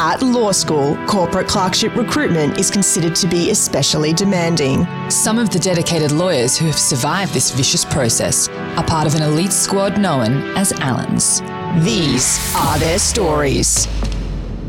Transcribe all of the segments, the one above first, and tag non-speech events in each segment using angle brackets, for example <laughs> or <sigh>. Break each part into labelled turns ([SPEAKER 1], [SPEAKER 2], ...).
[SPEAKER 1] At law school, corporate clerkship recruitment is considered to be especially demanding.
[SPEAKER 2] Some of the dedicated lawyers who have survived this vicious process are part of an elite squad known as Allens.
[SPEAKER 1] These are their stories.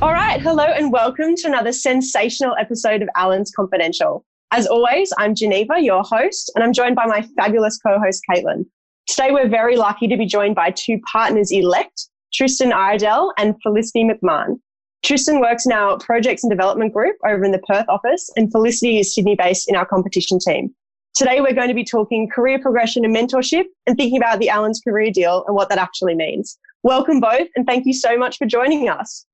[SPEAKER 3] All right, hello and welcome to another sensational episode of Allens Confidential. As always, I'm Geneva, your host, and I'm joined by my fabulous co host, Caitlin. Today, we're very lucky to be joined by two partners elect, Tristan Iredell and Felicity McMahon. Tristan works in our projects and development group over in the Perth office, and Felicity is Sydney based in our competition team. Today, we're going to be talking career progression and mentorship and thinking about the Allens career deal and what that actually means. Welcome both, and thank you so much for joining us.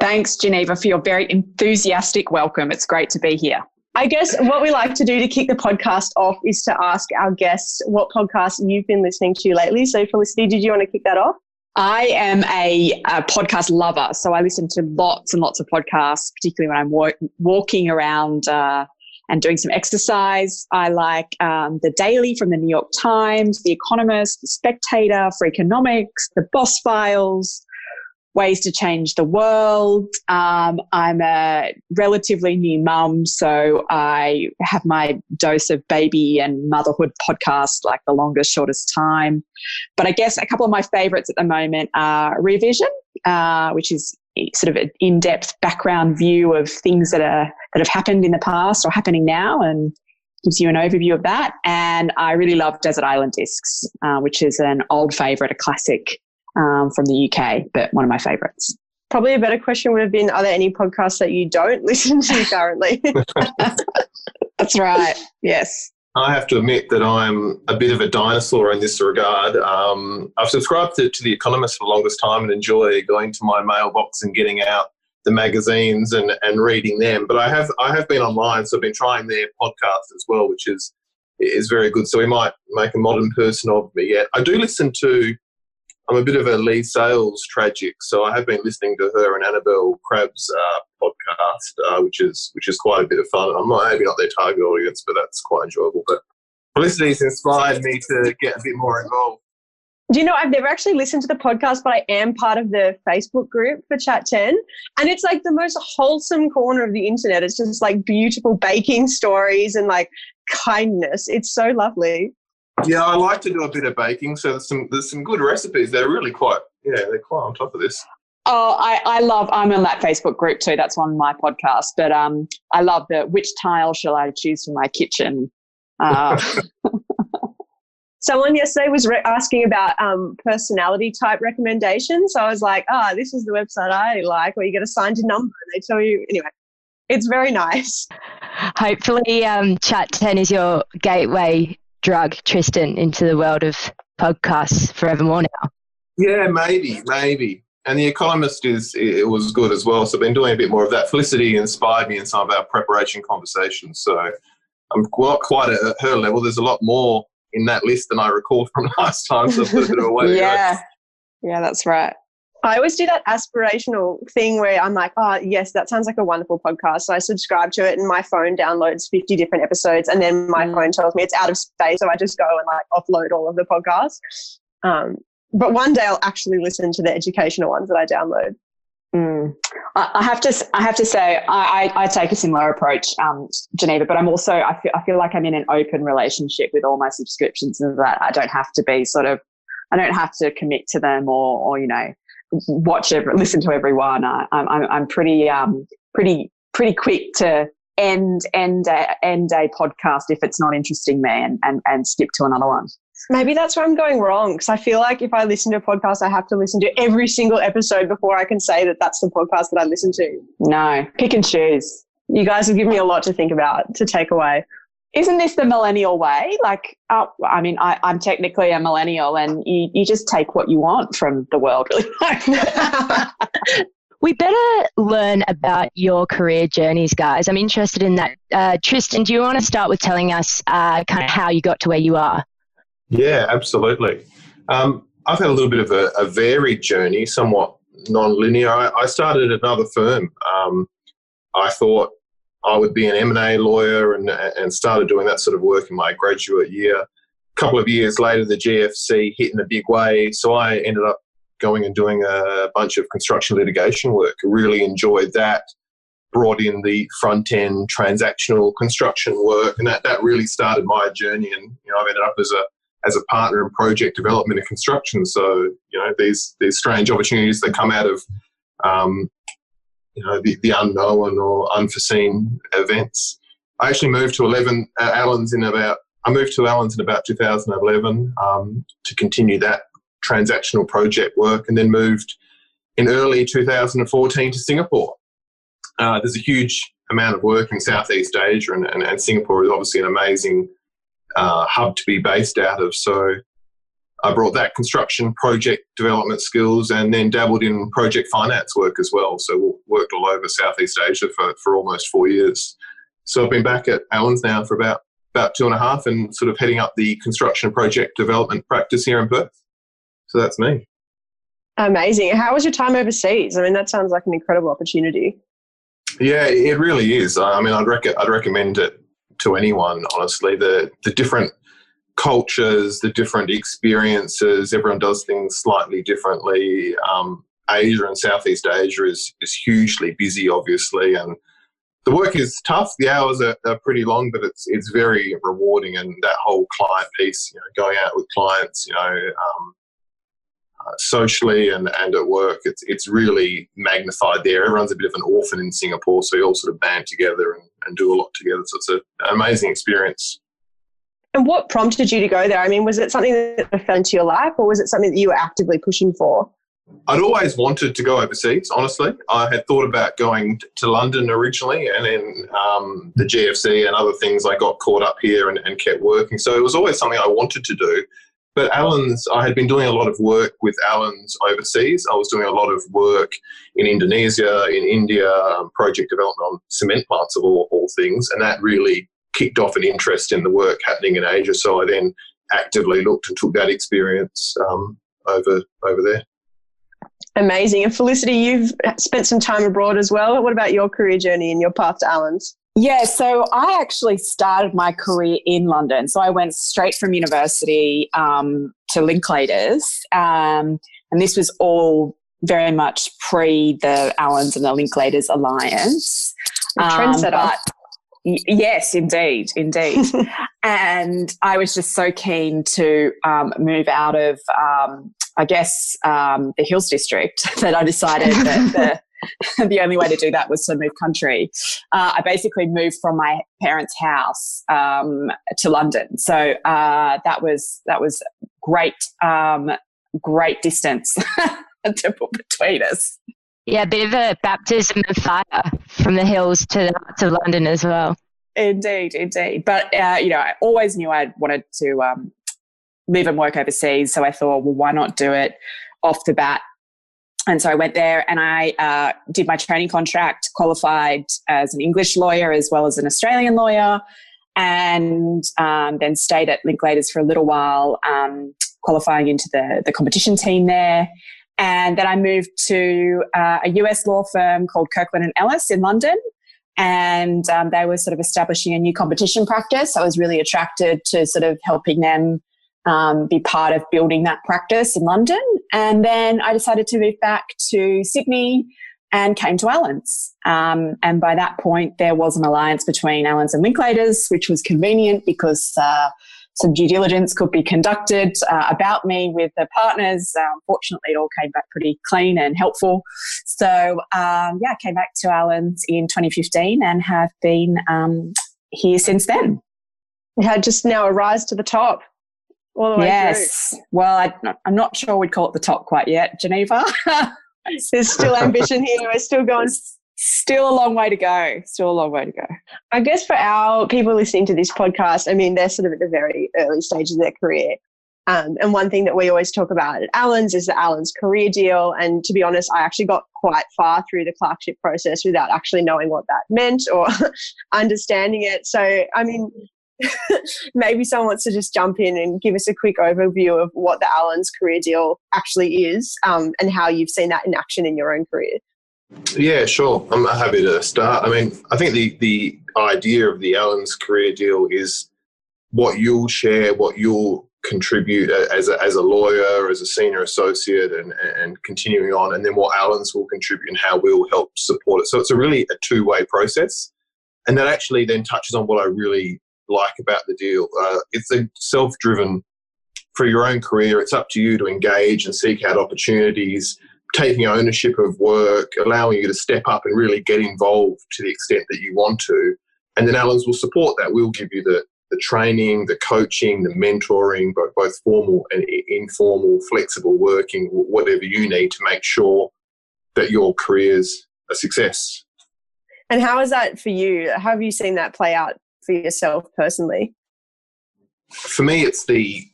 [SPEAKER 4] Thanks, Geneva, for your very enthusiastic welcome. It's great to be here.
[SPEAKER 3] I guess what we like to do to kick the podcast off is to ask our guests what podcasts you've been listening to lately. So, Felicity, did you want to kick that off?
[SPEAKER 4] I am a, a, podcast lover, so I listen to lots and lots of podcasts, particularly when I'm wa- walking around uh, and doing some exercise. I like um, the Daily from the New York Times, The Economist, The Spectator, Freakonomics, The Boss Files, ways to change the world. Um, I'm a relatively new mum, so I have my dose of baby and motherhood podcast, like the longest, shortest time. But I guess a couple of my favorites at the moment are Revision, uh, which is sort of an in-depth background view of things that are that have happened in the past or happening now, and gives you an overview of that. And I really love Desert Island Discs, uh, which is an old favorite, a classic um, from the UK, but one of my favorites.
[SPEAKER 3] Probably a better question would have been Are there any podcasts that you don't <laughs> listen to currently? <laughs>
[SPEAKER 4] That's right. Yes.
[SPEAKER 5] I have to admit that I'm a bit of a dinosaur in this regard. Um, I've subscribed to, to, The Economist for the longest time and enjoy going to my mailbox and getting out the magazines and, and reading them. But I have I have been online, so I've been trying their podcast as well, which is is very good. So we might make a modern person of me yet. I do listen to I'm a bit of a Leigh Sales tragic, so I have been listening to her and Annabel Crabb's uh, podcast, uh, which is which is quite a bit of fun. I'm not maybe not their target audience, but that's quite enjoyable. But Felicity's inspired me to get a bit more involved.
[SPEAKER 3] Do you know, I've never actually listened to the podcast, but I am part of the Facebook group for Chat 10. And it's like the most wholesome corner of the internet. It's just like beautiful baking stories and like kindness. It's so lovely.
[SPEAKER 5] Yeah, I like to do a bit of baking, so there's some there's some good recipes. They're really quite yeah, they're quite on top of this.
[SPEAKER 4] Oh, I, I love I'm in that Facebook group too. That's on my podcast. But um I love the which tile shall I choose for my kitchen? Uh, <laughs>
[SPEAKER 3] Someone yesterday was re- asking about um, personality type recommendations. So I was like, ah, oh, this is the website I like, where you get assigned a number and they tell you anyway. It's very nice.
[SPEAKER 6] Hopefully, um, Chat 10 is your gateway drug Tristan into the world of podcasts forevermore now?
[SPEAKER 5] Yeah, maybe, maybe. And The Economist is it was good as well. So I've been doing a bit more of that. Felicity inspired me in some of our preparation conversations. So I'm quite, quite at her level. There's a lot more in that list than I recall from <laughs> last time. So a bit of a way <laughs>
[SPEAKER 4] yeah. Yeah, that's right.
[SPEAKER 3] I always do that aspirational thing where I'm like, oh, yes, that sounds like a wonderful podcast. So I subscribe to it and my phone downloads 50 different episodes and then my mm. phone tells me it's out of space. So I just go and like offload all of the podcasts. Um, but one day I'll actually listen to the educational ones that I download.
[SPEAKER 4] Mm. I have to. I have to say, I, I, I take a similar approach, um, Geneva. But I'm also. I feel. I feel like I'm in an open relationship with all my subscriptions, and that I don't have to be sort of. I don't have to commit to them, or, or you know, watch every, listen to everyone. I, am I'm, I'm pretty, um, pretty, pretty quick to end, end, a, end a podcast if it's not interesting me and, and, and skip to another one.
[SPEAKER 3] Maybe that's where I'm going wrong because I feel like if I listen to a podcast, I have to listen to every single episode before I can say that that's the podcast that I listen to.
[SPEAKER 4] No, pick and choose.
[SPEAKER 3] You guys have given me a lot to think about, to take away
[SPEAKER 4] isn't this the millennial way? Like, uh, I mean, I, am technically a millennial, and you, you just take what you want from the world, really. <laughs>
[SPEAKER 6] we better learn about your career journeys, guys. I'm interested in that. Uh, Tristan, do you want to start with telling us uh, kind of how you got to where you are?
[SPEAKER 5] Yeah, absolutely. Um, I've had a little bit of a, a varied journey, somewhat non-linear. I, I started another firm. Um, I thought I would be an M&A lawyer and, and started doing that sort of work in my graduate year. A couple of years later, the GFC hit in a big way, so I ended up going and doing a bunch of construction litigation work. Really enjoyed that. Brought in the front end transactional construction work, and that, that really started my journey. And you know, I've ended up as a as a partner in project development and construction. So you know, these these strange opportunities that come out of um, you know the, the unknown or unforeseen events. I actually moved to 11 uh, Allens in about I moved to Allens in about 2011 um, to continue that transactional project work, and then moved in early 2014 to Singapore. Uh, there's a huge amount of work in Southeast Asia, and, and, and Singapore is obviously an amazing uh, hub to be based out of. So I brought that construction project development skills and then dabbled in project finance work as well. So worked all over Southeast Asia for, for almost four years. So I've been back at Allens now for about about two and a half and sort of heading up the construction project development practice here in Perth. So that's me.
[SPEAKER 3] Amazing. How was your time overseas? I mean, that sounds like an incredible opportunity.
[SPEAKER 5] Yeah, it really is. I mean, I'd, rec- I'd recommend it to anyone, honestly. The, the different cultures, the different experiences, everyone does things slightly differently. Um, Asia and Southeast Asia is, is hugely busy, obviously, and the work is tough. The hours are, are, pretty long, but it's it's very rewarding. And that whole client piece, you know, going out with clients, you know, um, uh, socially and, and at work, it's it's really magnified there. Everyone's a bit of an orphan in Singapore, so you all sort of band together and, and do a lot together. So it's a, an amazing experience.
[SPEAKER 3] And what prompted you to go there? I mean, was it something that fell into your life, or was it something that you were actively pushing for?
[SPEAKER 5] I'd always wanted to go overseas, honestly. I had thought about going to London originally, and then um, the GFC and other things, I got caught up here and, and, kept working. So it was always something I wanted to do. But Allens, I had been doing a lot of work with Allens overseas. I was doing a lot of work in Indonesia, in India, um, project development on cement plants of all, all things. And that really kicked off an interest in the work happening in Asia. So I then actively looked and took that experience um, over over there.
[SPEAKER 3] Amazing. And Felicity, you've spent some time abroad as well. What about your career journey and your path to Allens?
[SPEAKER 4] Yeah, so I actually started my career in London. So I went straight from university um, to Linklaters. Um, and this was all very much pre the Allens and the Linklaters alliance.
[SPEAKER 3] Um, trendsetter.
[SPEAKER 4] Y- yes, indeed, indeed. <laughs> and I was just so keen to um, move out of, um, I guess, um, the Hills District <laughs> that I decided that the, <laughs> the only way to do that was to move country. Uh, I basically moved from my parents' house um, to London, so uh, that was that was great, um, great distance to put between us.
[SPEAKER 6] Yeah, a bit of a baptism of fire from the hills to the hearts of London as well.
[SPEAKER 4] Indeed, indeed. But, uh, you know, I always knew I wanted to um, live and work overseas. So I thought, well, why not do it off the bat? And so I went there and I uh, did my training contract, qualified as an English lawyer as well as an Australian lawyer, and um, then stayed at Linklaters for a little while, um, qualifying into the, the competition team there. And then I moved to uh, a US law firm called Kirkland and Ellis in London. And um, they were sort of establishing a new competition practice. I was really attracted to sort of helping them um, be part of building that practice in London. And then I decided to move back to Sydney and came to Allens. Um, and by that point, there was an alliance between Allens and Linklaters, which was convenient because uh, some due diligence could be conducted uh, about me with the partners. Um, fortunately, it all came back pretty clean and helpful. So, um, yeah, I came back to Allens in 2015 and have been um, here since then.
[SPEAKER 3] You had just now a rise to the top. All the way
[SPEAKER 4] yes. Through. Well, I, I'm not sure we'd call it the top quite yet, Geneva. <laughs>
[SPEAKER 3] There's still ambition here. We're still going
[SPEAKER 4] still a long way to go. Still a long way to go.
[SPEAKER 3] I guess for our people listening to this podcast, I mean, they're sort of at the very early stages of their career. Um, and one thing that we always talk about at Allens is the Allens career deal. And to be honest, I actually got quite far through the clerkship process without actually knowing what that meant or <laughs> understanding it. So, I mean, <laughs> maybe someone wants to just jump in and give us a quick overview of what the Allens career deal actually is um, and how you've seen that in action in your own career.
[SPEAKER 5] Yeah, sure. I'm happy to start. I mean, I think the the idea of the Allens career deal is what you'll share, what you'll contribute as a, as a lawyer, as a senior associate, and, and continuing on, and then what Allens will contribute and how we'll help support it. So it's a really a two way process. And that actually then touches on what I really like about the deal. Uh, it's a self driven, for your own career, it's up to you to engage and seek out opportunities, taking ownership of work, allowing you to step up and really get involved to the extent that you want to. And then Allens will support that. We'll give you the, the training, the coaching, the mentoring, both, both formal and informal, flexible working, whatever you need to make sure that your career's a success.
[SPEAKER 3] And how is that for you? How have you seen that play out for yourself personally?
[SPEAKER 5] For me, it's the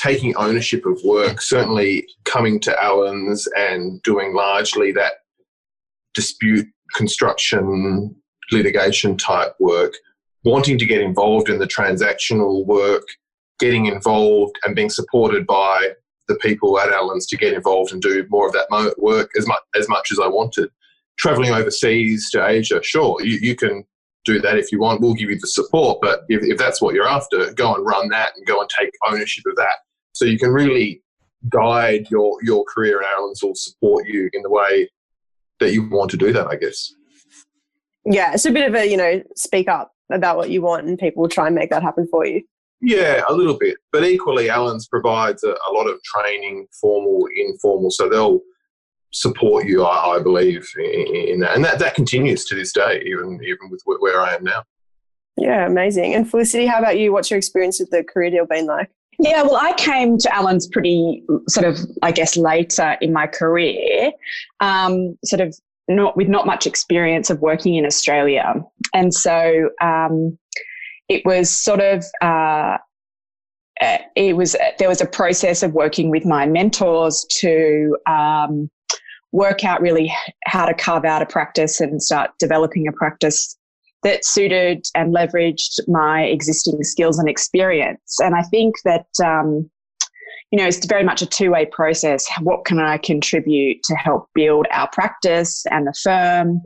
[SPEAKER 5] taking ownership of work, certainly coming to Allens and doing largely that dispute construction litigation type work, wanting to get involved in the transactional work, getting involved and being supported by the people at Allens to get involved and do more of that work as much as much as I wanted. Traveling overseas to Asia, sure, you, you can do that if you want. We'll give you the support, but if, if that's what you're after, go and run that and go and take ownership of that. So you can really guide your your career, and Allens will support you in the way that you want to do that. I guess.
[SPEAKER 3] Yeah, it's a bit of a you know speak up about what you want, and people will try and make that happen for you.
[SPEAKER 5] Yeah, a little bit, but equally, Allens provides a, a lot of training, formal, informal, so they'll support you. I, I believe in, in, that, and that that continues to this day, even even with where I am now.
[SPEAKER 3] Yeah, amazing. And Felicity, how about you? What's your experience with the career deal been like?
[SPEAKER 4] Yeah, well, I came to Allens pretty sort of, I guess, later in my career, um, sort of not with not much experience of working in Australia, and so um, it was sort of. Uh, uh it was there was a process of working with my mentors to um, work out really how to carve out a practice and start developing a practice that suited and leveraged my existing skills and experience. And I think that, um, you know, it's very much a two way process. What can I contribute to help build our practice and the firm?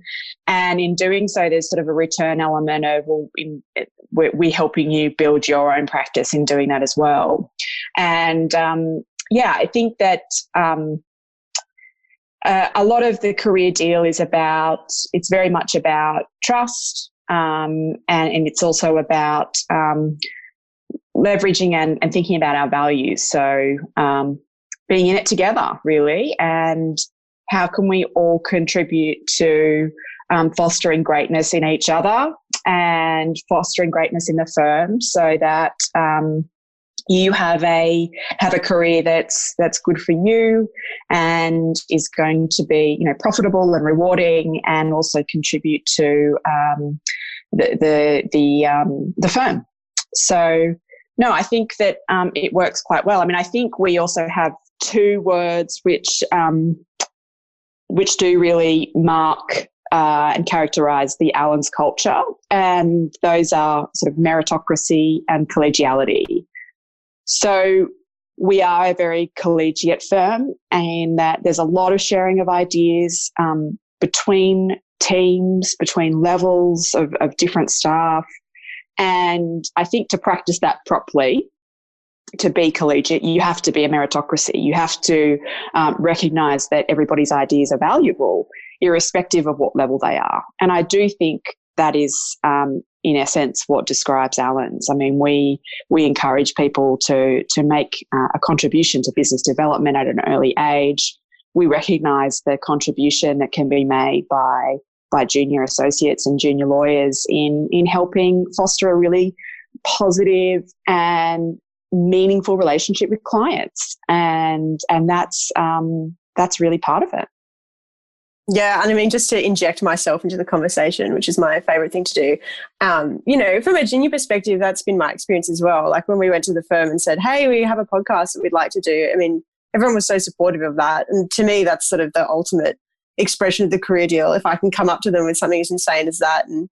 [SPEAKER 4] And in doing so, there's sort of a return element of, well, in, we're, we're helping you build your own practice in doing that as well. And um, yeah, I think that. Um, uh, a lot of the career deal is about, it's very much about trust, um, and, and, it's also about um, leveraging and, and, thinking about our values. So um, being in it together, really, and how can we all contribute to um, fostering greatness in each other and fostering greatness in the firm so that um, you have a have a career that's that's good for you and is going to be you know profitable and rewarding and also contribute to um, the the the, um, the firm. So no, I think that um, it works quite well. I mean, I think we also have two words which um, which do really mark uh, and characterize the Allens culture, and those are sort of meritocracy and collegiality. So we are a very collegiate firm, and that there's a lot of sharing of ideas um, between teams, between levels of, of different staff. And I think to practice that properly, to be collegiate, you have to be a meritocracy. You have to um, recognize that everybody's ideas are valuable, irrespective of what level they are. And I do think that is, um, in essence, what describes Allens. I mean, we we encourage people to to make uh, a contribution to business development at an early age. We recognise the contribution that can be made by by junior associates and junior lawyers in in helping foster a really positive and meaningful relationship with clients, and and that's um, that's really part of it.
[SPEAKER 3] Yeah, and I mean, just to inject myself into the conversation, which is my favorite thing to do. Um, you know, from a junior perspective, that's been my experience as well. Like when we went to the firm and said, "Hey, we have a podcast that we'd like to do." I mean, everyone was so supportive of that, and to me, that's sort of the ultimate expression of the career deal. If I can come up to them with something as insane as that, and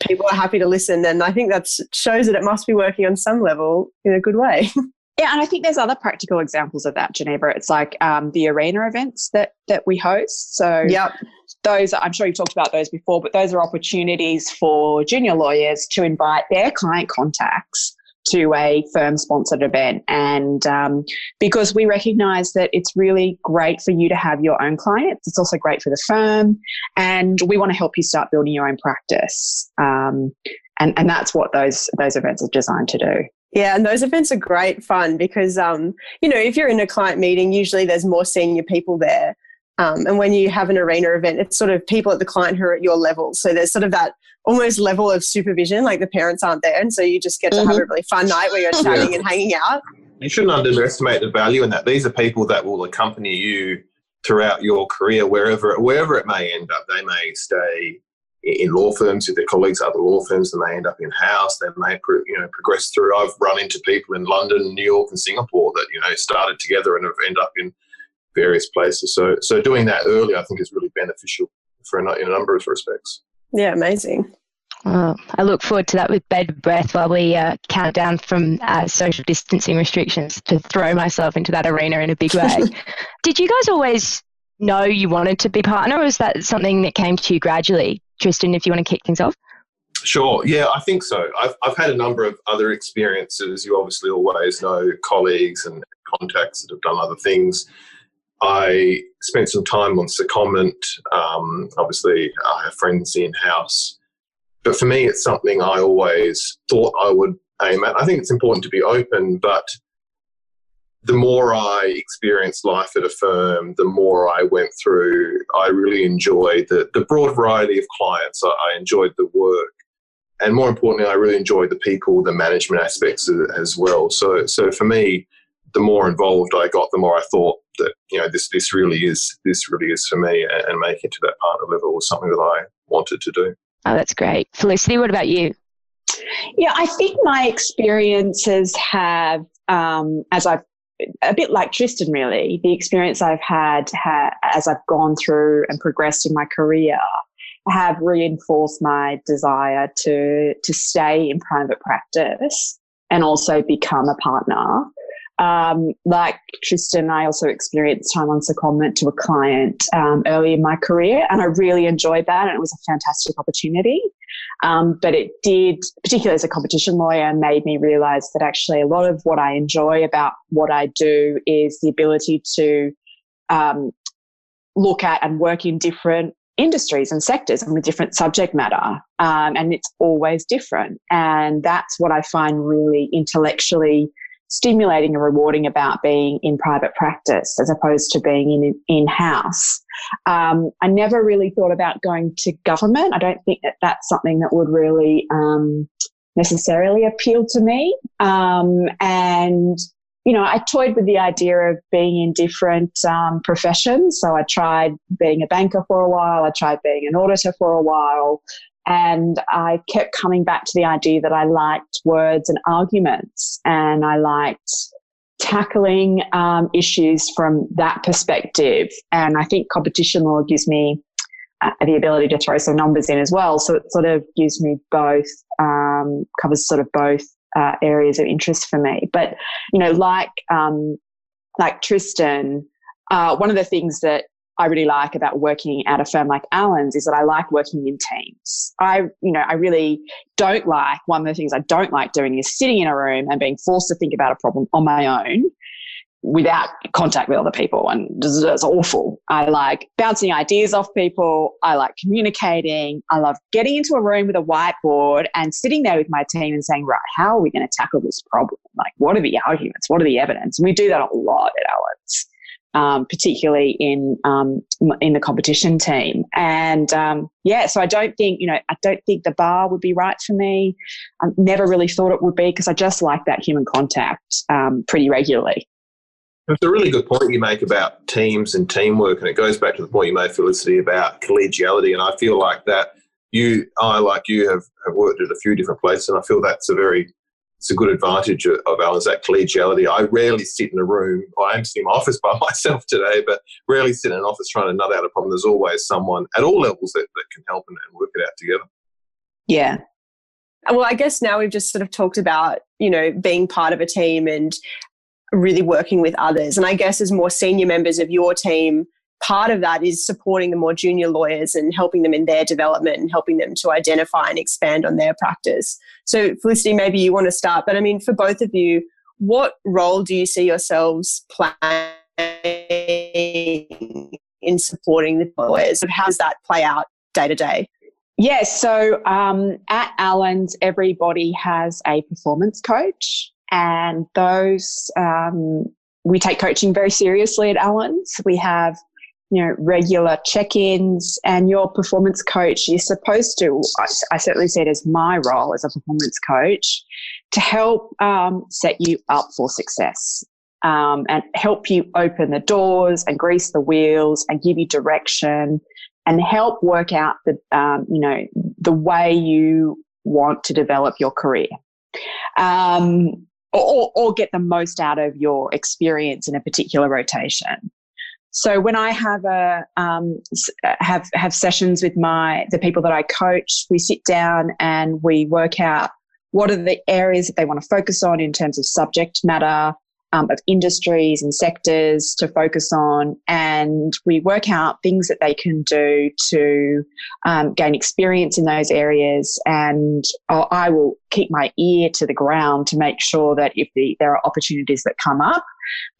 [SPEAKER 3] people are happy to listen, then I think that shows that it must be working on some level in a good way. <laughs>
[SPEAKER 4] Yeah, and I think there's other practical examples of that, Geneva. It's like um, the arena events that that we host. So
[SPEAKER 3] yep.
[SPEAKER 4] those I'm sure you've talked about those before, but those are opportunities for junior lawyers to invite their client contacts to a firm sponsored event. And um, because we recognize that it's really great for you to have your own clients, it's also great for the firm. And we want to help you start building your own practice. Um, and, and that's what those, those events are designed to do.
[SPEAKER 3] Yeah, and those events are great fun because, um, you know, if you're in a client meeting, usually there's more senior people there. Um, and when you have an arena event, it's sort of people at the client who are at your level. So there's sort of that almost level of supervision, like the parents aren't there. And so you just get to mm-hmm. have a really fun night where you're <laughs> chatting yeah. and hanging out.
[SPEAKER 5] You shouldn't underestimate the value in that. These are people that will accompany you throughout your career, wherever, wherever it may end up. They may stay in law firms with their colleagues, at other law firms, then they end up in house. They may, you know, progress through. I've run into people in London, New York, and Singapore that you know started together and have end up in various places. So, so doing that early, I think, is really beneficial for a, in a number of respects.
[SPEAKER 3] Yeah, amazing.
[SPEAKER 6] Well, I look forward to that with bated breath while we uh, count down from uh, social distancing restrictions to throw myself into that arena in a big way. <laughs> Did you guys always know you wanted to be partner, or was that something that came to you gradually? Tristan, if you want to kick things off.
[SPEAKER 5] Sure. Yeah, I think so. I've, I've had a number of other experiences. You obviously always know colleagues and contacts that have done other things. I spent some time on secondment. Um, obviously, I have friends in house. But for me, it's something I always thought I would aim at. I think it's important to be open, but the more I experienced life at a firm, the more I went through, I really enjoyed the, the broad variety of clients. I, I enjoyed the work. And more importantly, I really enjoyed the people, the management aspects as well. So, so for me, the more involved I got, the more I thought that you know this this really is this really is for me, and, and making it to that partner level was something that I wanted to do.
[SPEAKER 6] Oh, that's great, Felicity. What about you?
[SPEAKER 4] Yeah, I think my experiences have, um, as I've a bit like Tristan, really, the experience I've had ha- as I've gone through and progressed in my career have reinforced my desire to to stay in private practice and also become a partner. Um, like Tristan, I also experienced time on secondment to a client um, early in my career, and I really enjoyed that, and it was a fantastic opportunity. Um, but it did, particularly as a competition lawyer, made me realize that actually a lot of what I enjoy about what I do is the ability to um, look at and work in different industries and sectors and with different subject matter. Um, and it's always different. And that's what I find really intellectually stimulating and rewarding about being in private practice as opposed to being in in house. Um, I never really thought about going to government. I don't think that that's something that would really um, necessarily appeal to me. Um, and you know, I toyed with the idea of being in different um, professions. So I tried being a banker for a while. I tried being an auditor for a while. And I kept coming back to the idea that I liked words and arguments and I liked tackling um, issues from that perspective. And I think competition law gives me uh, the ability to throw some numbers in as well. So it sort of gives me both, um, covers sort of both uh, areas of interest for me. But, you know, like, um, like Tristan, uh, one of the things that I really like about working at a firm like Allens is that I like working in teams. I, you know, I really don't like one of the things I don't like doing is sitting in a room and being forced to think about a problem on my own without contact with other people. And it's awful. I like bouncing ideas off people. I like communicating. I love getting into a room with a whiteboard and sitting there with my team and saying, right, how are we going to tackle this problem? Like, what are the arguments? What are the evidence? And we do that a lot at Allens um, particularly in um, in the competition team. And um, yeah, so I don't think you know I don't think the bar would be right for me. I never really thought it would be because I just like that human contact um, pretty regularly.
[SPEAKER 5] It's a really good point you make about teams and teamwork, and it goes back to the point you made, Felicity, about collegiality. And I feel like that you, I like you, have, have worked at a few different places, and I feel that's a very it's a good advantage of, ours that collegiality. I rarely sit in a room. I am sitting in my office by <laughs> myself today, but rarely sit in an office trying to nut out a problem. There's always someone at all levels that, that can help and, and work it out together.
[SPEAKER 4] Yeah.
[SPEAKER 3] Well, I guess now we've just sort of talked about, you know, being part of a team and really working with others. And I guess as more senior members of your team part of that is supporting the more junior lawyers and helping them in their development and helping them to identify and expand on their practice. So, Felicity, maybe you want to start, but I mean, for both of you, what role do you see yourselves playing in supporting the lawyers? How does that play out day to day?
[SPEAKER 4] Yes, so um, at Allens, everybody has a performance coach, and those um, we take coaching very seriously at Allens. We have you know regular check-ins, and your performance coach is supposed to. I, I certainly see it as my role as a performance coach to help um, set you up for success. Um, and help you open the doors and grease the wheels and give you direction and help work out the um, you know the way you want to develop your career um, or, or get the most out of your experience in a particular rotation so when I have a um, have have sessions with my the people that I coach, we sit down and we work out what are the areas that they want to focus on in terms of subject matter, um, of industries and sectors to focus on, and we work out things that they can do to um, gain experience in those areas. And I will keep my ear to the ground to make sure that if the, there are opportunities that come up,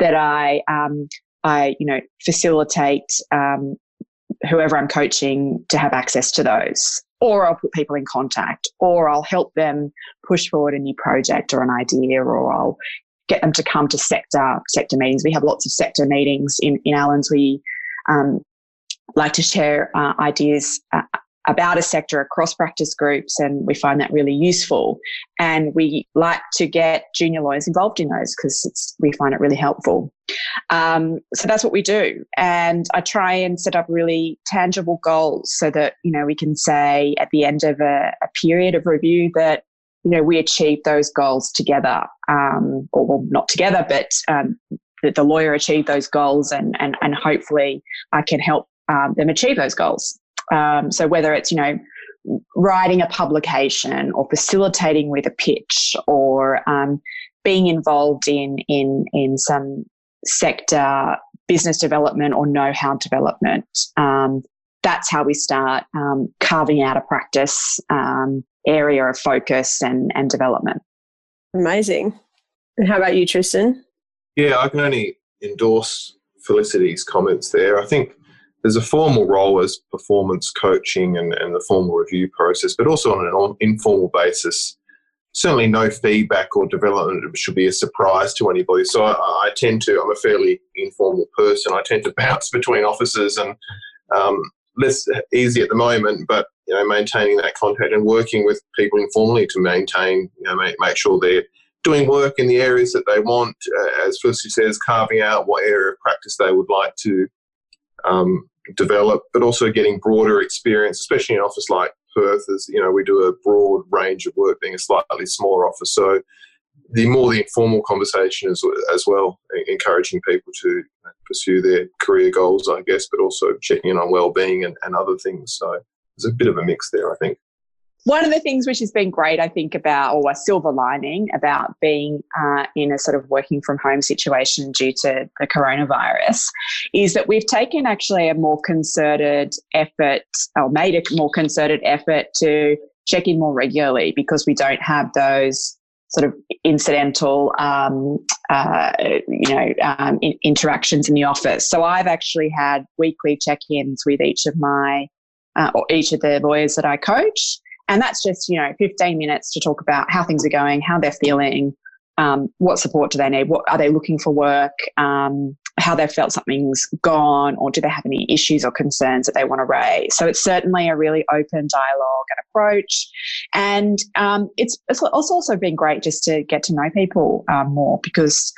[SPEAKER 4] that I um, I you know facilitate um, whoever I'm coaching to have access to those. Or I'll put people in contact, or I'll help them push forward a new project or an idea, or I'll get them to come to sector sector meetings. We have lots of sector meetings in in Allens. We um, like to share uh, ideas uh, about a sector across practice groups, and we find that really useful. And we like to get junior lawyers involved in those because we find it really helpful. Um, so that's what we do, and I try and set up really tangible goals so that you know we can say at the end of a, a period of review that you know, we achieved those goals together, um, or well, not together, but um, the, the, lawyer achieved those goals, and and and hopefully I can help um, them achieve those goals. Um, so whether it's you know writing a publication or facilitating with a pitch or um, being involved in in in some sector business development or know-how development. Um, that's how we start um, carving out a practice um, area of focus and, and development.
[SPEAKER 3] Amazing. And how about you, Tristan?
[SPEAKER 5] Yeah, I can only endorse Felicity's comments there. I think there's a formal role as performance coaching and, and the formal review process, but also on an informal basis. Certainly, no feedback or development should be a surprise to anybody. So, I, I tend to, I'm a fairly informal person. I tend to <laughs> bounce between offices and um, less easy at the moment, but you know, maintaining that contact and working with people informally to maintain, you know, make, make sure they're doing work in the areas that they want. Uh, as Felicity says, carving out what area of practice they would like to um, develop, but also getting broader experience, especially in an office like Perth. As you know, we do a broad range of work, being a slightly smaller office. So the more the informal conversation as, as well, encouraging people to pursue their career goals, I guess, but also checking in on well-being and, and other things. So there's a bit of a mix there, I think.
[SPEAKER 4] One of the things which has been great, I think, about or a silver lining about being uh, in a sort of working from home situation due to the coronavirus is that we've taken actually a more concerted effort or made a more concerted effort to check in more regularly because we don't have those sort of incidental, um, uh, you know, um, in, interactions in the office. So I've actually had weekly check-ins with each of my uh, or each of the lawyers that I coach, and that's just you know 15 minutes to talk about how things are going, how they're feeling, um, what support do they need, what are they looking for work, um, how they felt something's gone, or do they have any issues or concerns that they want to raise. So it's certainly a really open dialogue and approach, and um, it's it's also been great just to get to know people um, more because.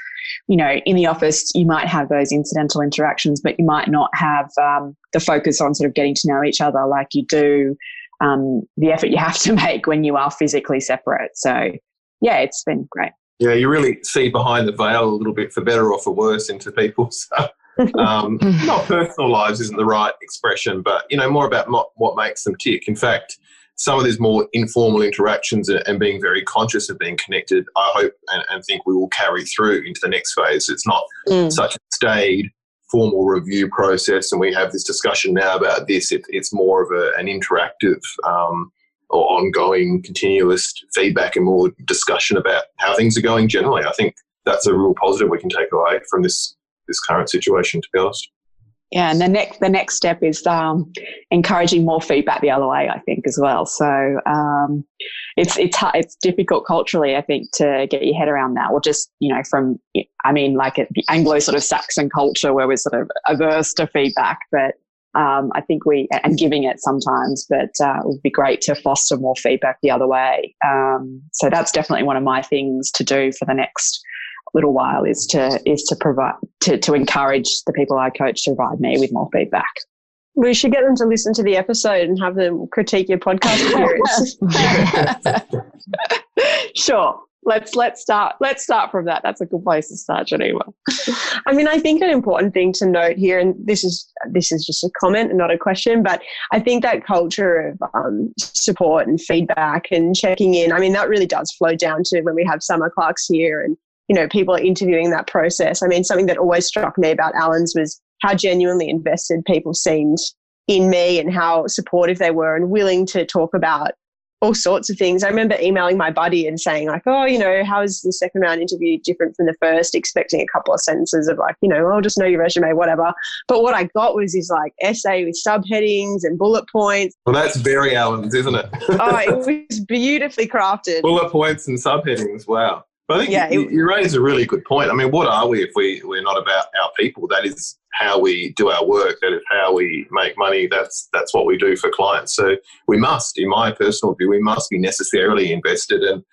[SPEAKER 4] You know, in the office, you might have those incidental interactions, but you might not have um, the focus on sort of getting to know each other like you do um, the effort you have to <laughs> make when you are physically separate. So, yeah, it's been great.
[SPEAKER 5] Yeah, you really see behind the veil a little bit, for better or for worse, into people's <laughs> um, <laughs> not personal lives isn't the right expression, but you know more about what, what makes them tick. In fact, some of these more informal interactions and, and being very conscious of being connected, I hope and, and, think we will carry through into the next phase. It's not mm. such a staid formal review process and we have this discussion now about this. It, it's more of a, an interactive um, or ongoing, continuous feedback and more discussion about how things are going generally. I think that's a real positive we can take away from this this current situation. To be honest.
[SPEAKER 4] Yeah, and the next the next step is um, encouraging more feedback the other way. I think as well. So um, it's it's it's difficult culturally, I think, to get your head around that, or just you know from I mean, like the Anglo sort of Saxon culture where we're sort of averse to feedback, but um, I think we and giving it sometimes, but uh, it would be great to foster more feedback the other way. Um, so that's definitely one of my things to do for the next little while is to is to provide to, to encourage the people I coach to provide me with more feedback.
[SPEAKER 3] We should get them to listen to the episode and have them critique your podcast <laughs>
[SPEAKER 4] series. <laughs> sure. Let's let's start let's start from that. That's a good place to start, Geneva.
[SPEAKER 3] I mean, I think an important thing to note here, and this is this is just a comment and not a question, but I think that culture of um, support and feedback and checking in. I mean, that really does flow down to when we have summer clerks here and you know, people are interviewing that process. I mean, something that always struck me about Allens was how genuinely invested people seemed in me and how supportive they were and willing to talk about all sorts of things. I remember emailing my buddy and saying, like, oh, you know, how is the second round interview different from the first? Expecting a couple of sentences of like, you know, I'll just know your resume, whatever. But what I got was his like essay with subheadings and bullet points.
[SPEAKER 5] Well, that's very Allens, isn't it?
[SPEAKER 3] oh, it <laughs> was beautifully crafted.
[SPEAKER 5] Bullet points and subheadings. Wow. But I think yeah, you, it, you raise a really good point. I mean, what are we if we, we're not about our people? That is how we do our work. That is how we make money. That's that's what we do for clients. So we must, in my personal view, we must be necessarily invested. And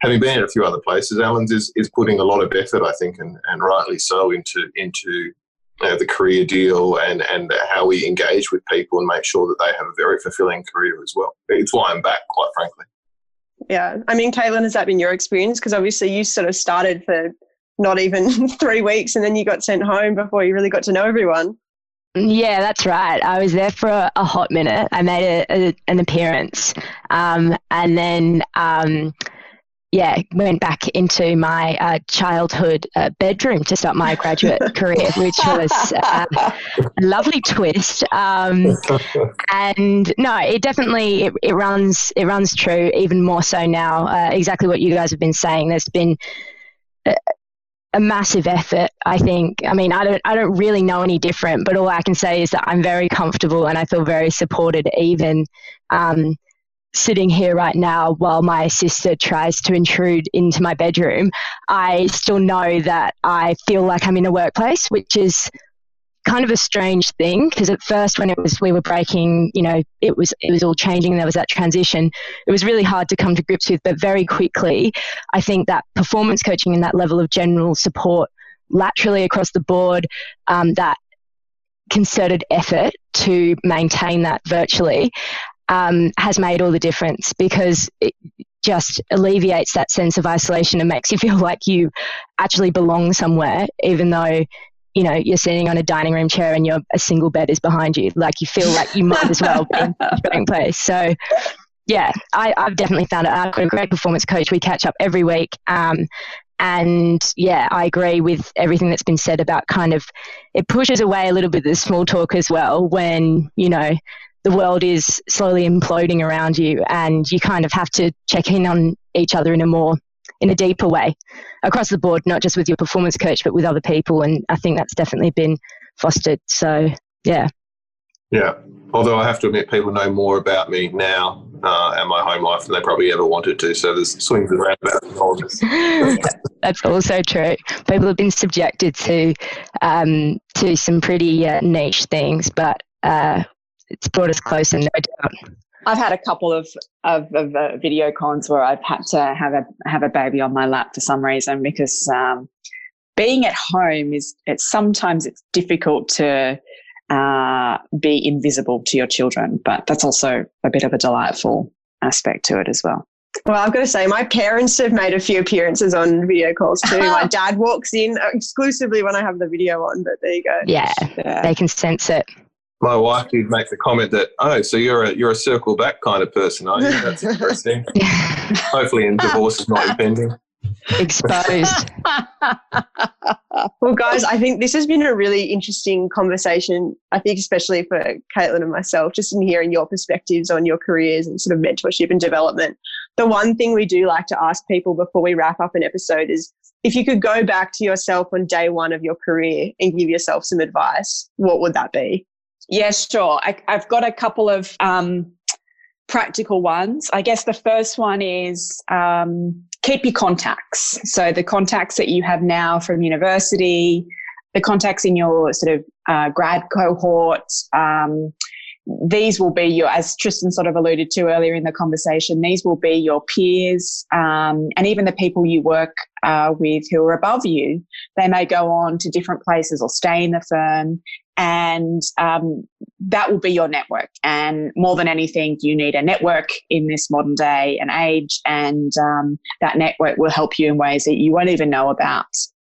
[SPEAKER 5] having been in a few other places, Allens is, is putting a lot of effort, I think, and, and rightly so, into into you know, the career deal and and how we engage with people and make sure that they have a very fulfilling career as well. It's why I'm back, quite frankly.
[SPEAKER 3] Yeah. I mean, Caitlin, has that been your experience? Because obviously you sort of started for not even <laughs> three weeks and then you got sent home before you really got to know everyone.
[SPEAKER 6] Yeah, that's right. I was there for a, a hot minute. I made a, a, an appearance. Um, and then um, yeah, went back into my uh, childhood uh, bedroom to start my graduate <laughs> career, which was uh, a lovely twist. Um, and no, it definitely it, it, runs it runs true even more so now. Uh, exactly what you guys have been saying. There's been a, a massive effort. I think. I mean, I don't I don't really know any different, but all I can say is that I'm very comfortable and I feel very supported, even. Um, sitting here right now while my sister tries to intrude into my bedroom, I still know that I feel like I'm in a workplace, which is kind of a strange thing because at first when it was we were breaking you know it was it was all changing there was that transition it was really hard to come to grips with. But very quickly i think that performance coaching and that level of general support laterally across the board um, that concerted effort to maintain that virtually um, has made all the difference because it just alleviates that sense of isolation and makes you <laughs> feel like you actually belong somewhere, even though you know you're sitting on a dining room chair and your a single bed is behind you. Like you feel like you might as well be in <laughs> the same place. So. Yeah, I, have definitely found it. I've got a great performance coach. We catch up every week. Um, and yeah, I agree with everything that's been said about kind of it pushes away a little bit of the small talk as well when, you know, the world is slowly imploding around you and you kind of have to check in on each other in a more in a deeper way across the board not just with your performance coach but with other people. And i think that's definitely been fostered. So yeah.
[SPEAKER 5] Yeah. Although i have to admit people know more about me now uh, and my home life than they probably ever wanted to. So there's swings and roundabouts <laughs>
[SPEAKER 6] that's also true. People have been subjected to um, to some pretty uh, niche things but uh, it's brought us closer, no doubt.
[SPEAKER 4] I've had a couple of of, of uh, video cons where I've had to have a have a baby on my lap for some reason because um, being at home is it's sometimes it's difficult to uh, be invisible to your children, but that's also a bit of a delightful aspect to it as well.
[SPEAKER 3] Well, I've got to say, my parents have made a few appearances on video calls too. my <laughs> dad walks in exclusively when I have the video on, but there you go.
[SPEAKER 6] Yeah, yeah. they can sense it
[SPEAKER 5] my wife did make the comment that, oh, so you're a you're a circle back kind of person, aren't you? That's <laughs> interesting. <laughs> Hopefully, in divorce is not impending.
[SPEAKER 6] Exposed. <laughs>
[SPEAKER 3] well, guys, I think this has been a really interesting conversation. I think, especially for Caitlin and myself, just in hearing your perspectives on your careers and sort of mentorship and development. The one thing we do like to ask people before we wrap up an episode is if you could go back to yourself on day one of your career and give yourself some advice, what would that be?
[SPEAKER 4] Yeah, sure. I, have got a couple of um, practical ones. I guess the first one is um, keep your contacts. So the contacts that you have now from university, the contacts in your sort of uh, grad cohort. Um, these will be your, as Tristan sort of alluded to earlier in the conversation, these will be your peers um, and even the people you work uh, with who are above you. They may go on to different places or stay in the firm and um, that will be your network. And more than anything, you need a network in this modern day and age, and um, that network will help you in ways that you won't even know about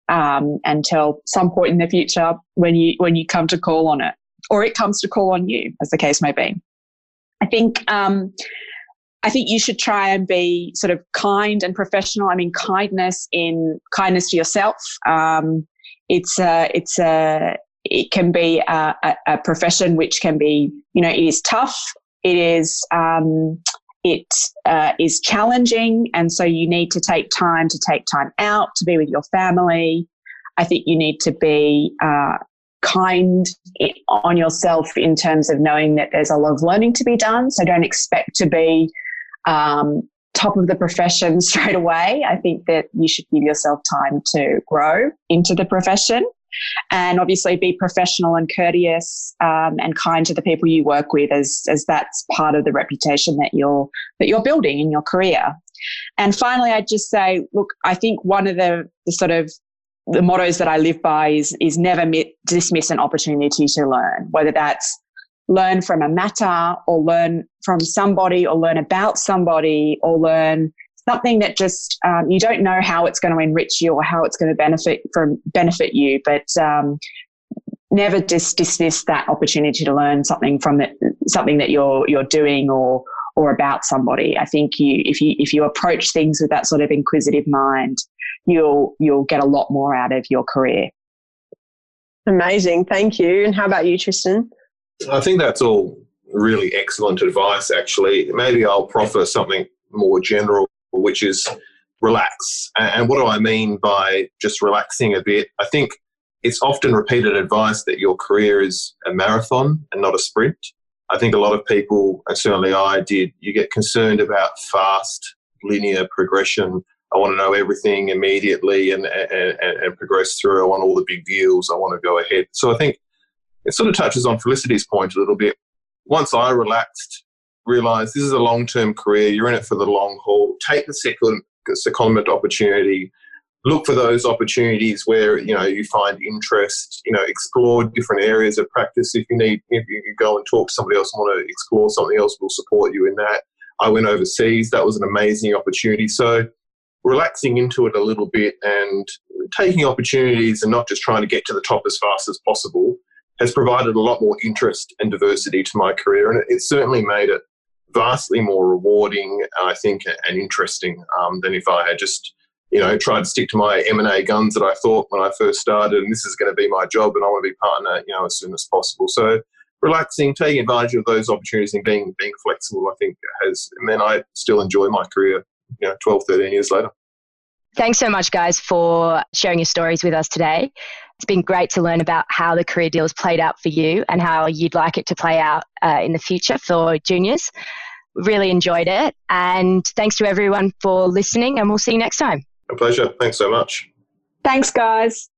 [SPEAKER 4] um, until some point in the future when you when you come to call on it, or it comes to call on you, as the case may be. I think. Um, I think you should try and be sort of kind and professional. I mean, kindness in kindness to yourself. Um, it's a, it's a, it can be a, a, a, profession which can be, you know, it is tough. It is, um, it uh, is challenging. And so you need to take time to take time out to be with your family. I think you need to be uh, kind on yourself in terms of knowing that there's a lot of learning to be done. So don't expect to be um, top of the profession <laughs> straight away. I think that you should give yourself time to grow into the profession and obviously be professional and courteous um, and kind to the people you work with as, as that's part of the reputation that you're that you're building in your career and finally i'd just say look i think one of the, the sort of the mottos that i live by is is never mi- dismiss an opportunity to learn whether that's learn from a matter or learn from somebody or learn about somebody or learn something that just um, you don't know how it's going to enrich you or how it's going to benefit from benefit you, but um, never just dismiss that opportunity to learn something from it, something that you're you're doing or or about somebody. I think you if you if you approach things with that sort of inquisitive mind, you'll you'll get a lot more out of your career.
[SPEAKER 3] Amazing, thank you. And how about you, Tristan?
[SPEAKER 5] I think that's all really excellent advice. Actually, maybe I'll proffer something more general which is relax. And what do I mean by just relaxing a bit? I think it's often repeated advice that your career is a marathon and not a sprint. I think a lot of people, and certainly I did, you get concerned about fast, linear progression. I want to know everything immediately and, and, and progress through. I want all the big deals. I want to go ahead. So I think it sort of touches on Felicity's point a little bit. Once I relaxed realized this is a long term career. You're in it for the long haul. Take the second secondment opportunity. Look for those opportunities where you know you find interest. You know, explore different areas of practice. If you need, if you go and talk to somebody else and want to explore something else, we'll support you in that. I went overseas. That was an amazing opportunity. So relaxing into it a little bit and taking opportunities and not just trying to get to the top as fast as possible has provided a lot more interest and diversity to my career. And it, certainly made it vastly more rewarding, I think, and interesting um, than if I had just, you know, tried to stick to my M&A guns that I thought when I first started, and this is going to be my job, and I want to be partner, you know, as soon as possible. So relaxing, taking advantage of those opportunities, and being being flexible, I think, has meant I still enjoy my career, you know, 12, 13 years later.
[SPEAKER 6] Thanks so much, guys, for sharing your stories with us today. It's been great to learn about how the career deal has played out for you and how you'd like it to play out uh, in the future for juniors. Really enjoyed it. And thanks to everyone for listening, and we'll see you next time.
[SPEAKER 5] A pleasure. Thanks so much.
[SPEAKER 4] Thanks, guys.